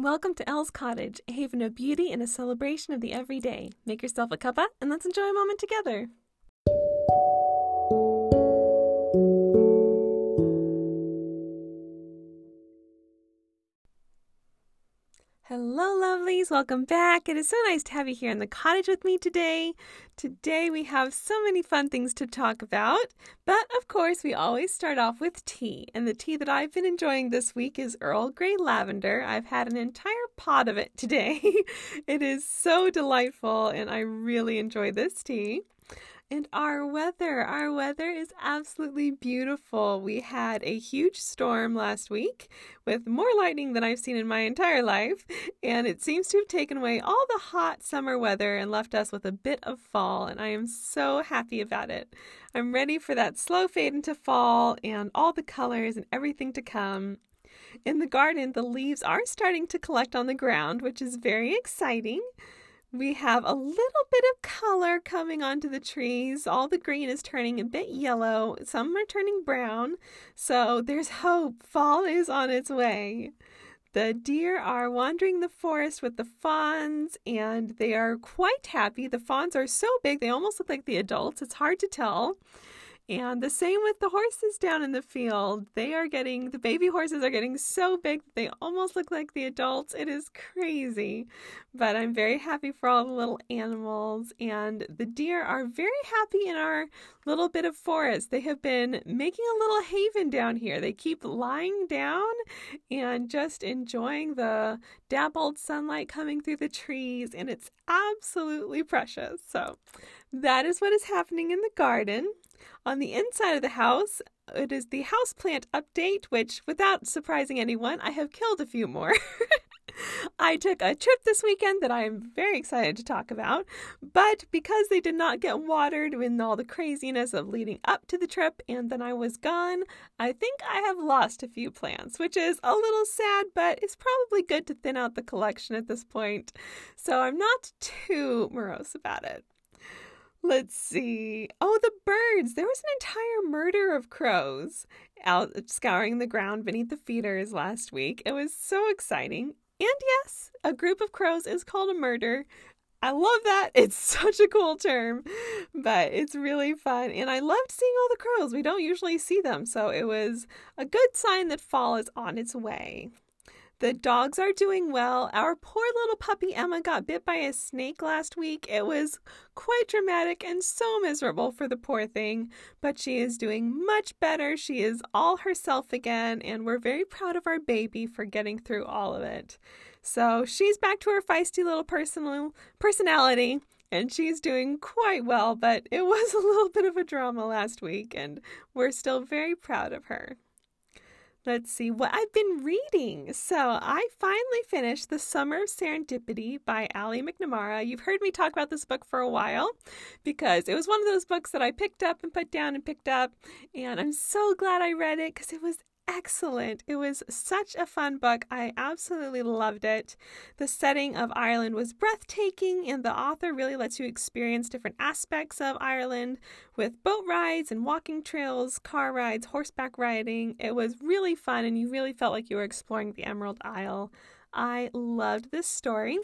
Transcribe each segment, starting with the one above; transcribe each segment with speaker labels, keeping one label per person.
Speaker 1: Welcome to Elle's Cottage, a haven of beauty and a celebration of the everyday. Make yourself a cuppa and let's enjoy a moment together. Hello, lovelies. Welcome back. It is so nice to have you here in the cottage with me today. Today, we have so many fun things to talk about, but of course, we always start off with tea. And the tea that I've been enjoying this week is Earl Grey Lavender. I've had an entire pot of it today. it is so delightful, and I really enjoy this tea. And our weather, our weather is absolutely beautiful. We had a huge storm last week with more lightning than I've seen in my entire life, and it seems to have taken away all the hot summer weather and left us with a bit of fall, and I am so happy about it. I'm ready for that slow fade into fall and all the colors and everything to come. In the garden, the leaves are starting to collect on the ground, which is very exciting. We have a little bit of color coming onto the trees. All the green is turning a bit yellow. Some are turning brown. So there's hope. Fall is on its way. The deer are wandering the forest with the fawns and they are quite happy. The fawns are so big, they almost look like the adults. It's hard to tell. And the same with the horses down in the field. They are getting, the baby horses are getting so big that they almost look like the adults. It is crazy. But I'm very happy for all the little animals. And the deer are very happy in our little bit of forest. They have been making a little haven down here. They keep lying down and just enjoying the dappled sunlight coming through the trees. And it's absolutely precious. So that is what is happening in the garden. On the inside of the house, it is the houseplant update, which, without surprising anyone, I have killed a few more. I took a trip this weekend that I am very excited to talk about, but because they did not get watered in all the craziness of leading up to the trip and then I was gone, I think I have lost a few plants, which is a little sad, but it's probably good to thin out the collection at this point. So I'm not too morose about it. Let's see. Oh, the birds. There was an entire murder of crows out scouring the ground beneath the feeders last week. It was so exciting. And yes, a group of crows is called a murder. I love that. It's such a cool term, but it's really fun. And I loved seeing all the crows. We don't usually see them, so it was a good sign that fall is on its way. The dogs are doing well. Our poor little puppy Emma got bit by a snake last week. It was quite dramatic and so miserable for the poor thing, but she is doing much better. She is all herself again, and we're very proud of our baby for getting through all of it. So she's back to her feisty little personal personality and she's doing quite well, but it was a little bit of a drama last week, and we're still very proud of her. Let's see what I've been reading. So, I finally finished The Summer of Serendipity by Ali McNamara. You've heard me talk about this book for a while because it was one of those books that I picked up and put down and picked up. And I'm so glad I read it because it was excellent. It was such a fun book. I absolutely loved it. The setting of Ireland was breathtaking, and the author really lets you experience different aspects of Ireland with boat rides and walking trails, car rides, horseback riding. It was really fun, and you really felt like you were exploring the Emerald Isle. I loved this story.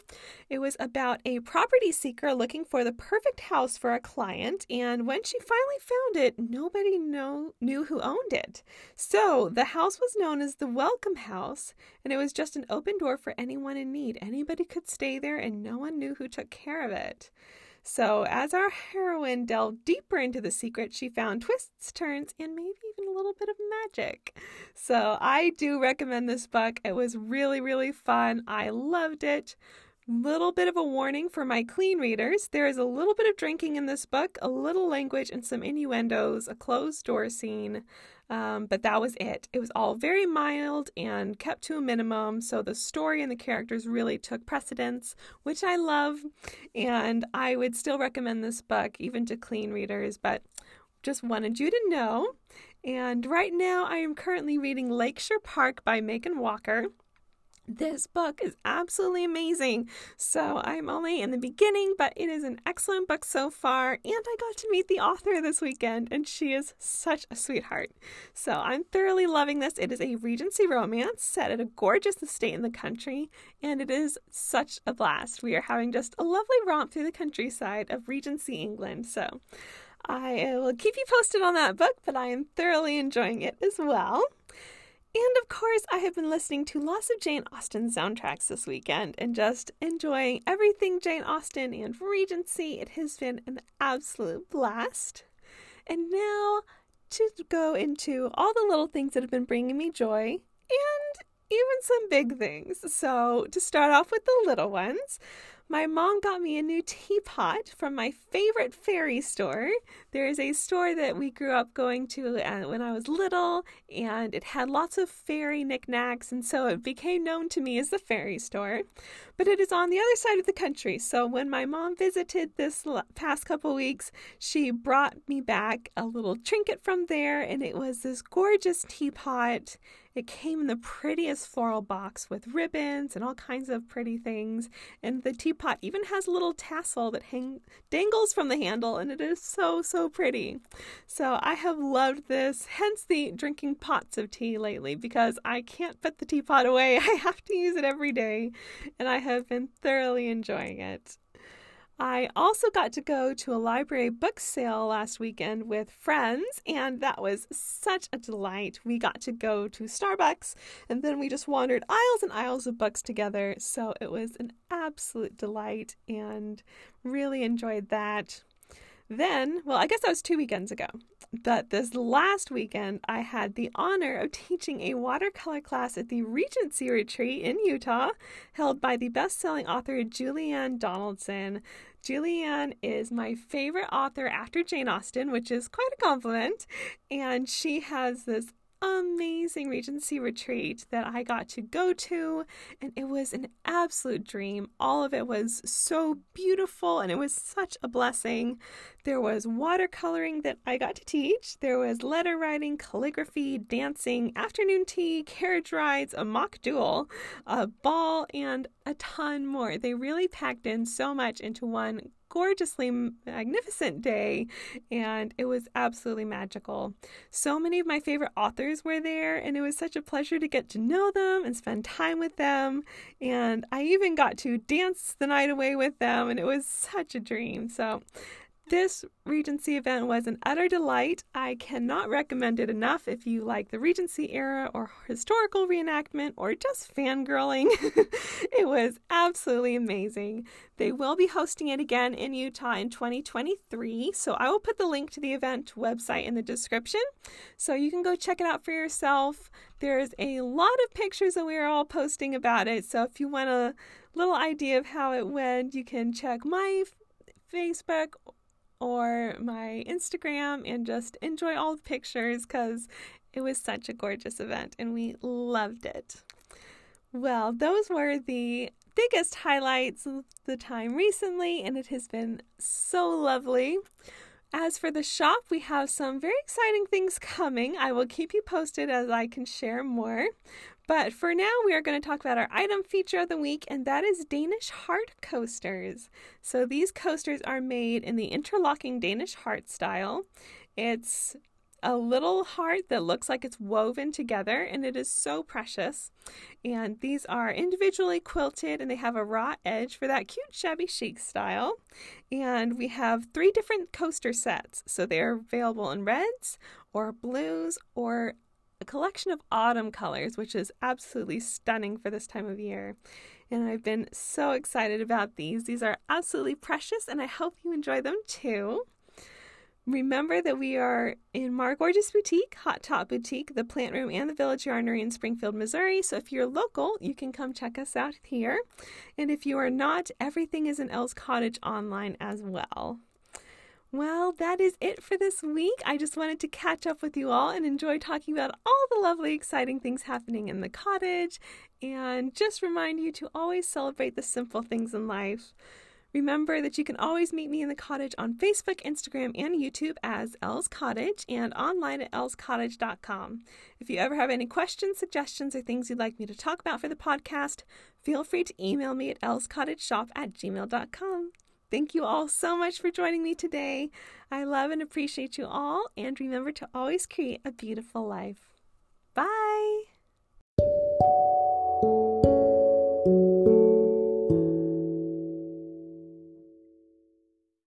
Speaker 1: It was about a property seeker looking for the perfect house for a client, and when she finally found it, nobody know, knew who owned it. So the house was known as the Welcome House, and it was just an open door for anyone in need. Anybody could stay there, and no one knew who took care of it. So, as our heroine delved deeper into the secret, she found twists, turns, and maybe even a little bit of magic. So, I do recommend this book. It was really, really fun. I loved it. Little bit of a warning for my clean readers. There is a little bit of drinking in this book, a little language, and some innuendos, a closed door scene. Um, but that was it. It was all very mild and kept to a minimum. So the story and the characters really took precedence, which I love. And I would still recommend this book even to clean readers, but just wanted you to know. And right now, I am currently reading Lakeshore Park by Megan Walker. This book is absolutely amazing. So I'm only in the beginning, but it is an excellent book so far. And I got to meet the author this weekend, and she is such a sweetheart. So I'm thoroughly loving this. It is a Regency romance set at a gorgeous estate in the country, and it is such a blast. We are having just a lovely romp through the countryside of Regency, England. So I will keep you posted on that book, but I am thoroughly enjoying it as well. And of course, I have been listening to lots of Jane Austen soundtracks this weekend and just enjoying everything Jane Austen and Regency. It has been an absolute blast. And now to go into all the little things that have been bringing me joy and even some big things. So, to start off with the little ones, my mom got me a new teapot from my favorite fairy store. There is a store that we grew up going to uh, when I was little, and it had lots of fairy knickknacks, and so it became known to me as the fairy store. But it is on the other side of the country, so when my mom visited this past couple weeks, she brought me back a little trinket from there, and it was this gorgeous teapot. It came in the prettiest floral box with ribbons and all kinds of pretty things. And the teapot even has a little tassel that hang- dangles from the handle, and it is so, so pretty. So I have loved this, hence the drinking pots of tea lately, because I can't put the teapot away. I have to use it every day, and I have been thoroughly enjoying it. I also got to go to a library book sale last weekend with friends, and that was such a delight. We got to go to Starbucks, and then we just wandered aisles and aisles of books together. So it was an absolute delight, and really enjoyed that. Then, well, I guess that was two weekends ago. But this last weekend, I had the honor of teaching a watercolor class at the Regency Retreat in Utah, held by the best selling author Julianne Donaldson. Julianne is my favorite author after Jane Austen, which is quite a compliment. And she has this amazing Regency retreat that I got to go to, and it was an absolute dream. All of it was so beautiful, and it was such a blessing. There was watercoloring that I got to teach, there was letter writing, calligraphy, dancing, afternoon tea, carriage rides, a mock duel, a ball, and a ton more. They really packed in so much into one gorgeously magnificent day, and it was absolutely magical. So many of my favorite authors were there, and it was such a pleasure to get to know them and spend time with them. And I even got to dance the night away with them, and it was such a dream. So, this Regency event was an utter delight. I cannot recommend it enough if you like the Regency era or historical reenactment or just fangirling. it was absolutely amazing. They will be hosting it again in Utah in 2023, so I will put the link to the event website in the description so you can go check it out for yourself. There's a lot of pictures that we are all posting about it, so if you want a little idea of how it went, you can check my Facebook or my Instagram and just enjoy all the pictures because it was such a gorgeous event and we loved it. Well, those were the biggest highlights of the time recently, and it has been so lovely. As for the shop, we have some very exciting things coming. I will keep you posted as I can share more. But for now, we are going to talk about our item feature of the week, and that is Danish heart coasters. So these coasters are made in the interlocking Danish heart style. It's a little heart that looks like it's woven together, and it is so precious. And these are individually quilted, and they have a raw edge for that cute shabby chic style. And we have three different coaster sets, so they're available in reds or blues or a collection of autumn colors, which is absolutely stunning for this time of year. And I've been so excited about these. These are absolutely precious, and I hope you enjoy them too. Remember that we are in Mar Gorgeous Boutique, Hot Top Boutique, the Plant Room, and the Village Yarnery in Springfield, Missouri. So if you're local, you can come check us out here. And if you are not, everything is in Elle's Cottage online as well. Well, that is it for this week. I just wanted to catch up with you all and enjoy talking about all the lovely, exciting things happening in the cottage and just remind you to always celebrate the simple things in life. Remember that you can always meet me in the cottage on Facebook, Instagram, and YouTube as Elle's Cottage and online at ellscottage.com. If you ever have any questions, suggestions, or things you'd like me to talk about for the podcast, feel free to email me at ellscottageshop at gmail.com. Thank you all so much for joining me today. I love and appreciate you all, and remember to always create a beautiful life. Bye.